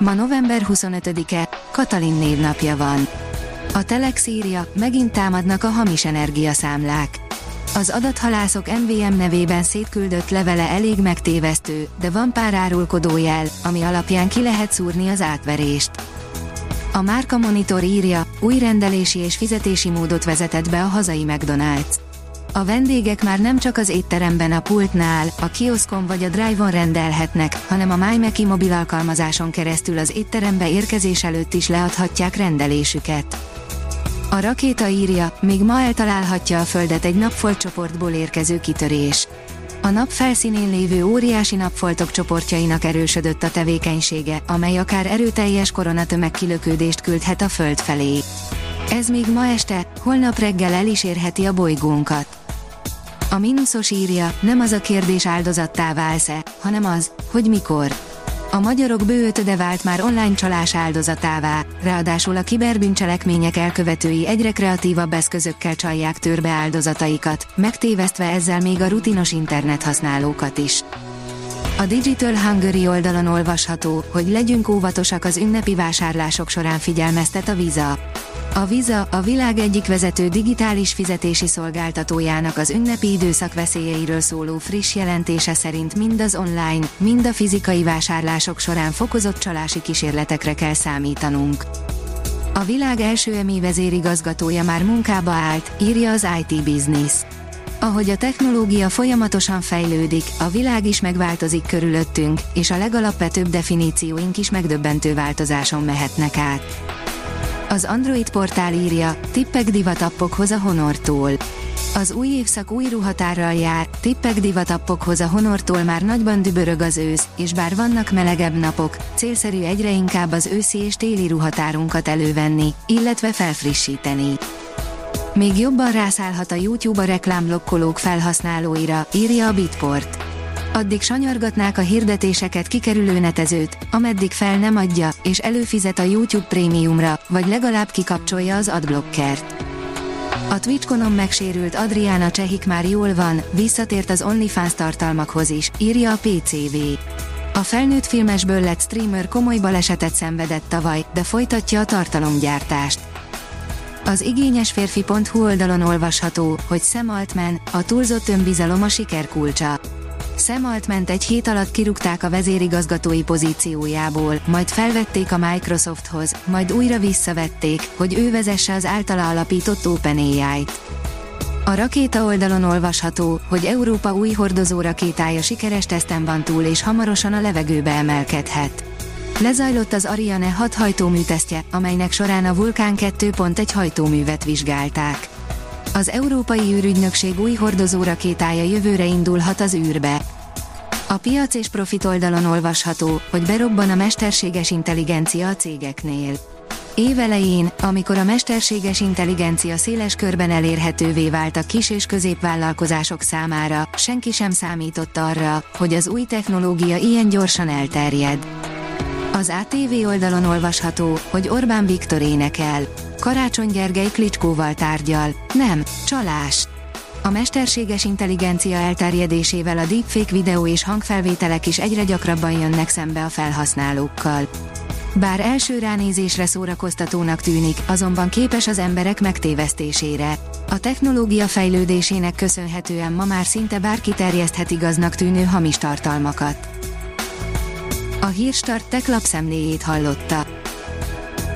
Ma november 25-e, Katalin névnapja van. A Telex írja, megint támadnak a hamis energiaszámlák. Az adathalászok MVM nevében szétküldött levele elég megtévesztő, de van pár árulkodó jel, ami alapján ki lehet szúrni az átverést. A Márka Monitor írja, új rendelési és fizetési módot vezetett be a hazai McDonald's. A vendégek már nem csak az étteremben a pultnál, a kioszkon vagy a drive-on rendelhetnek, hanem a MyMaki mobil alkalmazáson keresztül az étterembe érkezés előtt is leadhatják rendelésüket. A rakéta írja, még ma eltalálhatja a Földet egy napfoltcsoportból érkező kitörés. A nap felszínén lévő óriási napfoltok csoportjainak erősödött a tevékenysége, amely akár erőteljes koronatömeg kilökődést küldhet a Föld felé. Ez még ma este, holnap reggel el is érheti a bolygónkat. A mínuszos írja, nem az a kérdés áldozattá válsz-e, hanem az, hogy mikor. A magyarok bőötöde vált már online csalás áldozatává, ráadásul a kiberbűncselekmények elkövetői egyre kreatívabb eszközökkel csalják törbe áldozataikat, megtévesztve ezzel még a rutinos internet használókat is. A Digital Hungary oldalon olvasható, hogy legyünk óvatosak az ünnepi vásárlások során figyelmeztet a Visa. A Visa, a világ egyik vezető digitális fizetési szolgáltatójának az ünnepi időszak veszélyeiről szóló friss jelentése szerint mind az online, mind a fizikai vásárlások során fokozott csalási kísérletekre kell számítanunk. A világ első emi vezérigazgatója már munkába állt, írja az IT Business. Ahogy a technológia folyamatosan fejlődik, a világ is megváltozik körülöttünk, és a legalapvetőbb definícióink is megdöbbentő változáson mehetnek át. Az Android portál írja, tippek divatappokhoz a Honortól. Az új évszak új ruhatárral jár, tippek divatappokhoz a Honortól már nagyban dübörög az ősz, és bár vannak melegebb napok, célszerű egyre inkább az őszi és téli ruhatárunkat elővenni, illetve felfrissíteni. Még jobban rászállhat a YouTube a reklámblokkolók felhasználóira, írja a Bitport addig sanyargatnák a hirdetéseket kikerülő netezőt, ameddig fel nem adja, és előfizet a YouTube prémiumra, vagy legalább kikapcsolja az adblockert. A Twitch-konon megsérült Adriana Csehik már jól van, visszatért az OnlyFans tartalmakhoz is, írja a PCV. A felnőtt filmesből lett streamer komoly balesetet szenvedett tavaly, de folytatja a tartalomgyártást. Az igényes férfi.hu oldalon olvasható, hogy Sam Altman, a túlzott önbizalom a siker kulcsa. Sam Altment egy hét alatt kirúgták a vezérigazgatói pozíciójából, majd felvették a Microsofthoz, majd újra visszavették, hogy ő vezesse az általa alapított OpenAI-t. A rakéta oldalon olvasható, hogy Európa új hordozó rakétája sikeres teszten van túl és hamarosan a levegőbe emelkedhet. Lezajlott az Ariane 6 hajtómű tesztje, amelynek során a Vulkán 2.1 hajtóművet vizsgálták. Az Európai űrügynökség új hordozó rakétája jövőre indulhat az űrbe. A piac és profit oldalon olvasható, hogy berobban a mesterséges intelligencia a cégeknél. Évelején, amikor a mesterséges intelligencia széles körben elérhetővé vált a kis és középvállalkozások számára, senki sem számított arra, hogy az új technológia ilyen gyorsan elterjed. Az ATV oldalon olvasható, hogy Orbán Viktor énekel. Karácsony Gergely Klicskóval tárgyal. Nem, csalás. A mesterséges intelligencia elterjedésével a deepfake videó és hangfelvételek is egyre gyakrabban jönnek szembe a felhasználókkal. Bár első ránézésre szórakoztatónak tűnik, azonban képes az emberek megtévesztésére. A technológia fejlődésének köszönhetően ma már szinte bárki terjeszthet igaznak tűnő hamis tartalmakat. A Hírstart tech lapszemléjét hallotta.